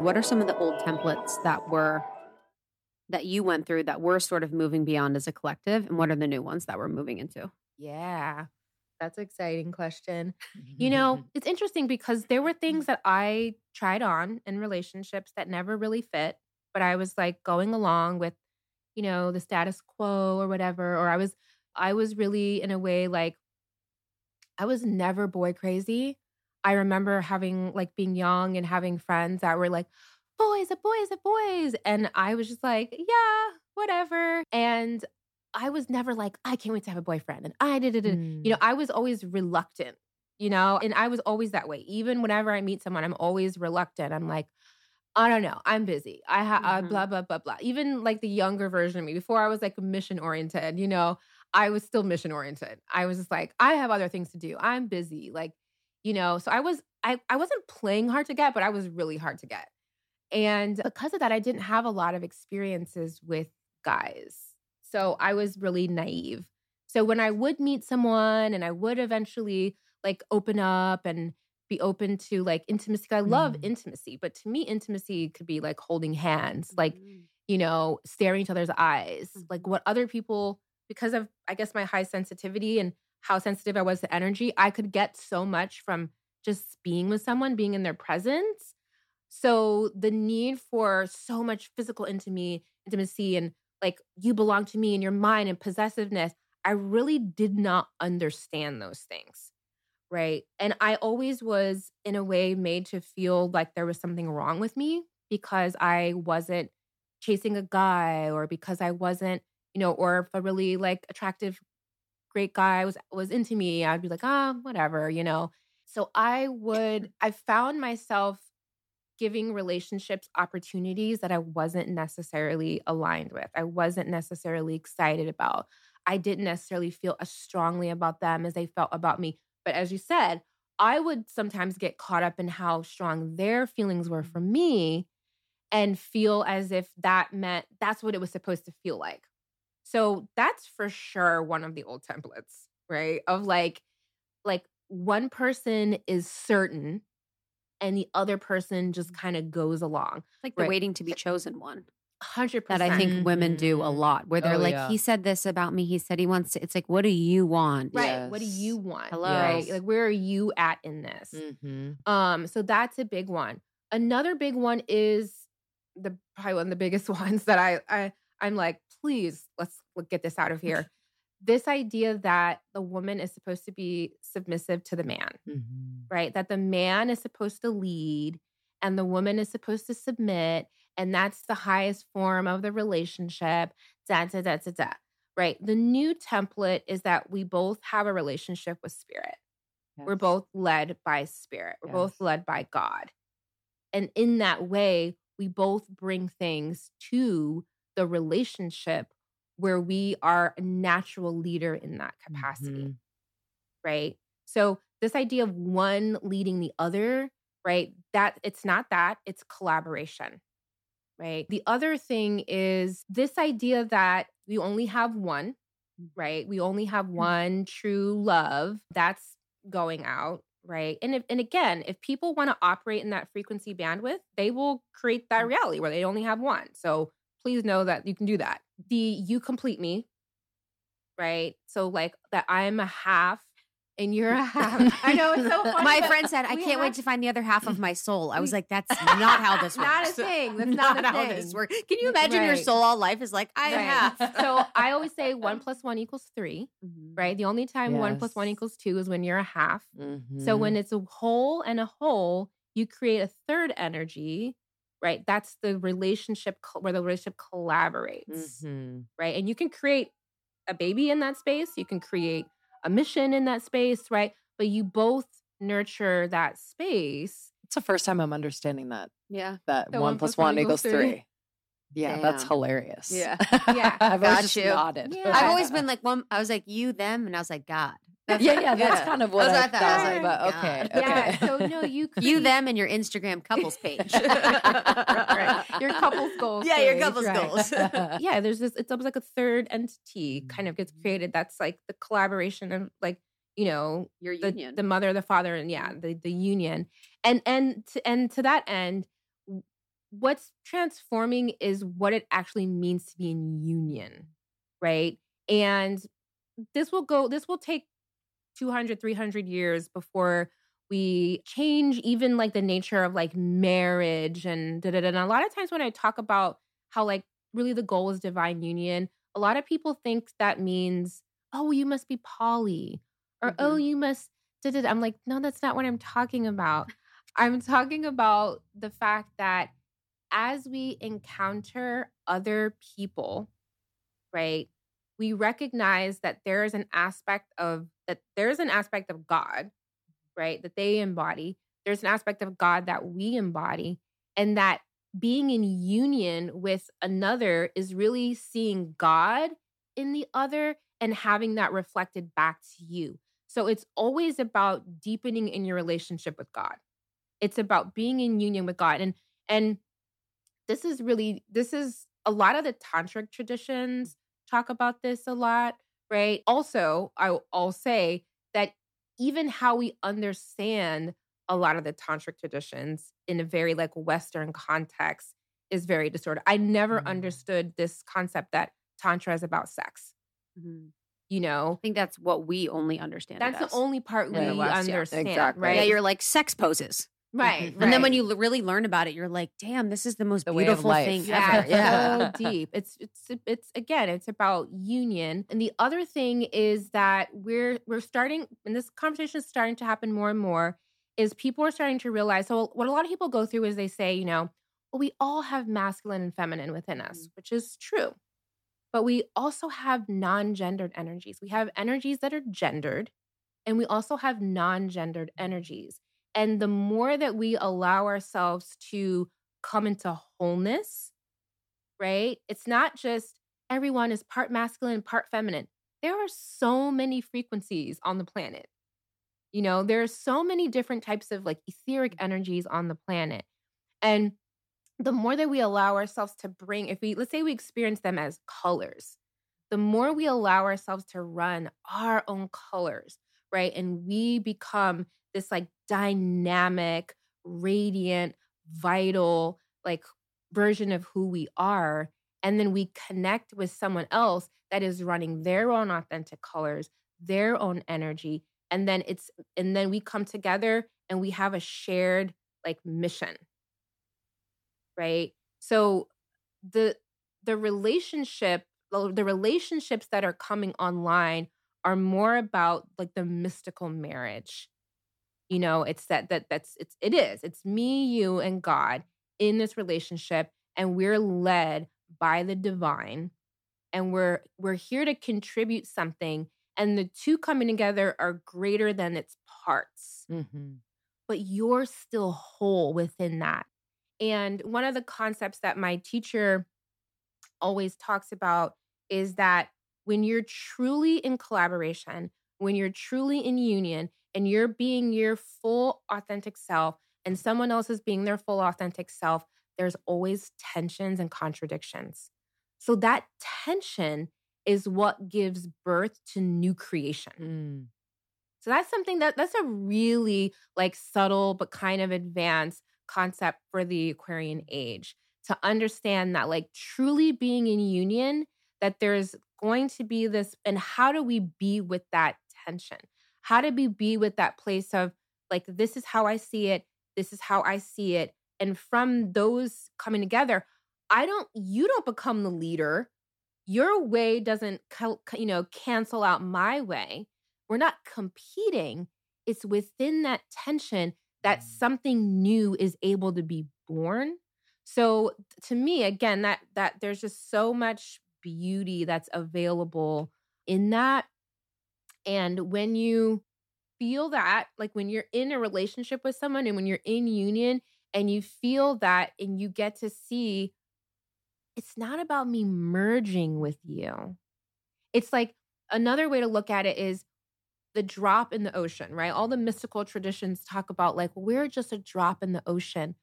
What are some of the old templates that were that you went through that we're sort of moving beyond as a collective and what are the new ones that we're moving into? Yeah. That's an exciting question. You know, mm-hmm. it's interesting because there were things that I tried on in relationships that never really fit, but I was like going along with, you know, the status quo or whatever. Or I was, I was really in a way like, I was never boy crazy. I remember having like being young and having friends that were like, boys, a boys, a boys. And I was just like, yeah, whatever. And I was never like, I can't wait to have a boyfriend. And I did it. Mm. You know, I was always reluctant, you know, and I was always that way. Even whenever I meet someone, I'm always reluctant. I'm like, I don't know. I'm busy. I have uh, mm-hmm. blah, blah, blah, blah. Even like the younger version of me, before I was like mission oriented, you know, I was still mission oriented. I was just like, I have other things to do. I'm busy. Like, you know, so I was, I, I wasn't playing hard to get, but I was really hard to get. And because of that, I didn't have a lot of experiences with guys. So I was really naive. So when I would meet someone and I would eventually like open up and be open to like intimacy, I love mm. intimacy, but to me, intimacy could be like holding hands, like, mm. you know, staring each other's eyes, mm. like what other people, because of, I guess, my high sensitivity and how sensitive I was to energy, I could get so much from just being with someone, being in their presence. So the need for so much physical intimacy, intimacy and like you belong to me and your mind and possessiveness, I really did not understand those things. Right. And I always was, in a way, made to feel like there was something wrong with me because I wasn't chasing a guy or because I wasn't, you know, or if a really like attractive, great guy was was into me, I'd be like, ah, oh, whatever, you know. So I would, I found myself giving relationships opportunities that I wasn't necessarily aligned with. I wasn't necessarily excited about. I didn't necessarily feel as strongly about them as they felt about me. But as you said, I would sometimes get caught up in how strong their feelings were for me and feel as if that meant that's what it was supposed to feel like. So that's for sure one of the old templates, right? Of like like one person is certain and the other person just kind of goes along. Like the right? waiting to be chosen one. 100%. That I think women do a mm-hmm. lot where they're oh, like, yeah. he said this about me. He said he wants to. It's like, what do you want? Right. Yes. What do you want? Hello. Right. Like, where are you at in this? Mm-hmm. Um, so that's a big one. Another big one is the probably one of the biggest ones that I I I'm like, please let's get this out of here this idea that the woman is supposed to be submissive to the man, mm-hmm. right? That the man is supposed to lead and the woman is supposed to submit. And that's the highest form of the relationship. Da, da, da, da, da. Right. The new template is that we both have a relationship with spirit. Yes. We're both led by spirit. We're yes. both led by God. And in that way, we both bring things to the relationship where we are a natural leader in that capacity. Mm-hmm. Right. So, this idea of one leading the other, right? That it's not that, it's collaboration. Right. The other thing is this idea that we only have one, right? We only have mm-hmm. one true love that's going out right and if, and again if people want to operate in that frequency bandwidth they will create that mm. reality where they only have one so please know that you can do that. The you complete me, right? So like that I'm a half and you're a half. I know it's so funny. My friend said, "I can't have... wait to find the other half of my soul." I was like, "That's not how this works. not a thing. That's not, not how thing. this works." Can you imagine right. your soul all life is like I right. have? so I always say one plus one equals 3 mm-hmm. Right. The only time yes. one plus one equals two is when you're a half. Mm-hmm. So when it's a whole and a whole, you create a third energy right? That's the relationship where the relationship collaborates, mm-hmm. right? And you can create a baby in that space, you can create a mission in that space, right? But you both nurture that space. It's the first time I'm understanding that. Yeah. That one, one plus one, one equals three. three. Yeah, Damn. that's hilarious. Yeah. Yeah. I've always just nodded. Yeah. I've always been like one I was like you, them, and I was like, God. That's yeah, yeah, that's kind of what, I, I, thought. I was like, but okay, okay. Yeah, so no, you create... you them and your Instagram couples page, right. your couples goals. Yeah, page, your couples right. goals. yeah, there's this. It's almost like a third entity kind of gets mm-hmm. created. That's like the collaboration of like you know your the, union, the mother, the father, and yeah, the the union. And and to, and to that end, what's transforming is what it actually means to be in union, right? And this will go, this will take 200, 300 years before we change even like the nature of like marriage and da da da. And a lot of times when I talk about how like really the goal is divine union, a lot of people think that means, oh, you must be poly or oh, mm-hmm. oh, you must. Da, da. I'm like, no, that's not what I'm talking about. I'm talking about the fact that as we encounter other people, right, we recognize that there is an aspect of that there's an aspect of God, right, that they embody. There's an aspect of God that we embody, and that being in union with another is really seeing God in the other and having that reflected back to you. So it's always about deepening in your relationship with God. It's about being in union with God. And and this is really this is a lot of the tantric traditions talk about this a lot, right? Also, I, I'll say that even how we understand a lot of the tantric traditions in a very like Western context is very distorted. I never mm-hmm. understood this concept that tantra is about sex. Mm-hmm. You know, I think that's what we only understand. That's the only part we West, understand, yeah, exactly. right? Yeah, you're like sex poses. Right, And then when you really learn about it, you're like, damn, this is the most the beautiful thing yeah, ever. Yeah. So deep. It's it's it's again, it's about union. And the other thing is that we're we're starting and this conversation is starting to happen more and more, is people are starting to realize so what a lot of people go through is they say, you know, well, we all have masculine and feminine within us, mm-hmm. which is true. But we also have non-gendered energies. We have energies that are gendered, and we also have non-gendered energies. And the more that we allow ourselves to come into wholeness, right? It's not just everyone is part masculine, part feminine. There are so many frequencies on the planet. You know, there are so many different types of like etheric mm. energies on the planet. And the more that we allow ourselves to bring, if we, let's say we experience them as colors, the more we allow ourselves to run our own colors, right? And we become this like dynamic, radiant, vital, like version of who we are. And then we connect with someone else that is running their own authentic colors, their own energy. And then it's, and then we come together and we have a shared like mission. Right. So the, the relationship, the relationships that are coming online are more about like the mystical marriage you know, it's that that that's it's it is. It's me, you, and God in this relationship, and we're led by the divine, and we're we're here to contribute something, and the two coming together are greater than its parts. Mm-hmm. But you're still whole within that. And one of the concepts that my teacher always talks about is that when you're truly in collaboration, when you're truly in union, and you're being your full authentic self and someone else is being their full authentic self, there's always tensions and contradictions. So that tension is what gives birth to new creation. Mm. So that's something that that's a really like subtle but kind of advanced concept for the Aquarian age to understand that like truly being in union that there's going to be this and how do we be with that how do we be with that place of like this is how i see it this is how i see it and from those coming together i don't you don't become the leader. Your way doesn't you know cancel out my way. We're not competing. It's within that tension that mm. something new is able to be born. So to me again that that there's just so much beauty that's available in that and when you feel that, like when you're in a relationship with someone and when you're in union and you feel that and you get to see, it's not about me merging with you. It's like another way to look at it is the drop in the ocean, right? All the mystical traditions talk about like we're just a drop in the ocean.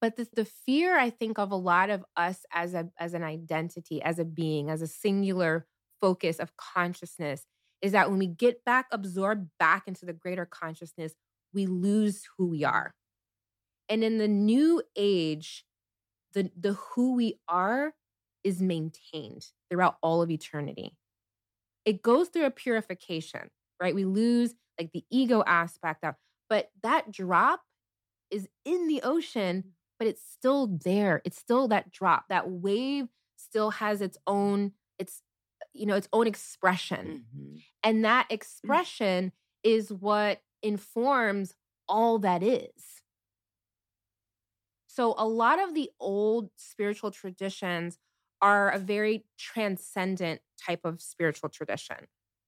But the, the fear, I think, of a lot of us as a as an identity, as a being, as a singular focus of consciousness is that when we get back absorbed back into the greater consciousness, we lose who we are. And in the new age, the the who we are is maintained throughout all of eternity. It goes through a purification, right? We lose like the ego aspect of, but that drop is in the ocean, but it's still there. It's still that drop. That wave still has its own its you know its own expression. Mm-hmm. And that expression mm-hmm. is what informs all that is. So a lot of the old spiritual traditions are a very transcendent type of spiritual tradition,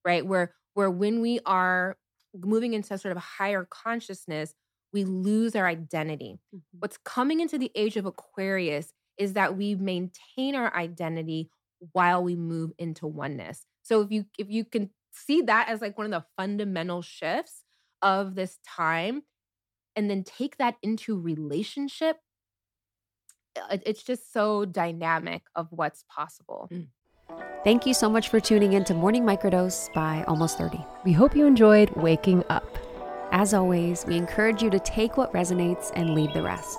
right? Where where when we are moving into sort of a higher consciousness, we lose our identity. Mm-hmm. What's coming into the age of Aquarius is that we maintain our identity while we move into oneness. So if you if you can see that as like one of the fundamental shifts of this time and then take that into relationship it's just so dynamic of what's possible. Mm. Thank you so much for tuning in to Morning Microdose by Almost 30. We hope you enjoyed waking up. As always, we encourage you to take what resonates and leave the rest.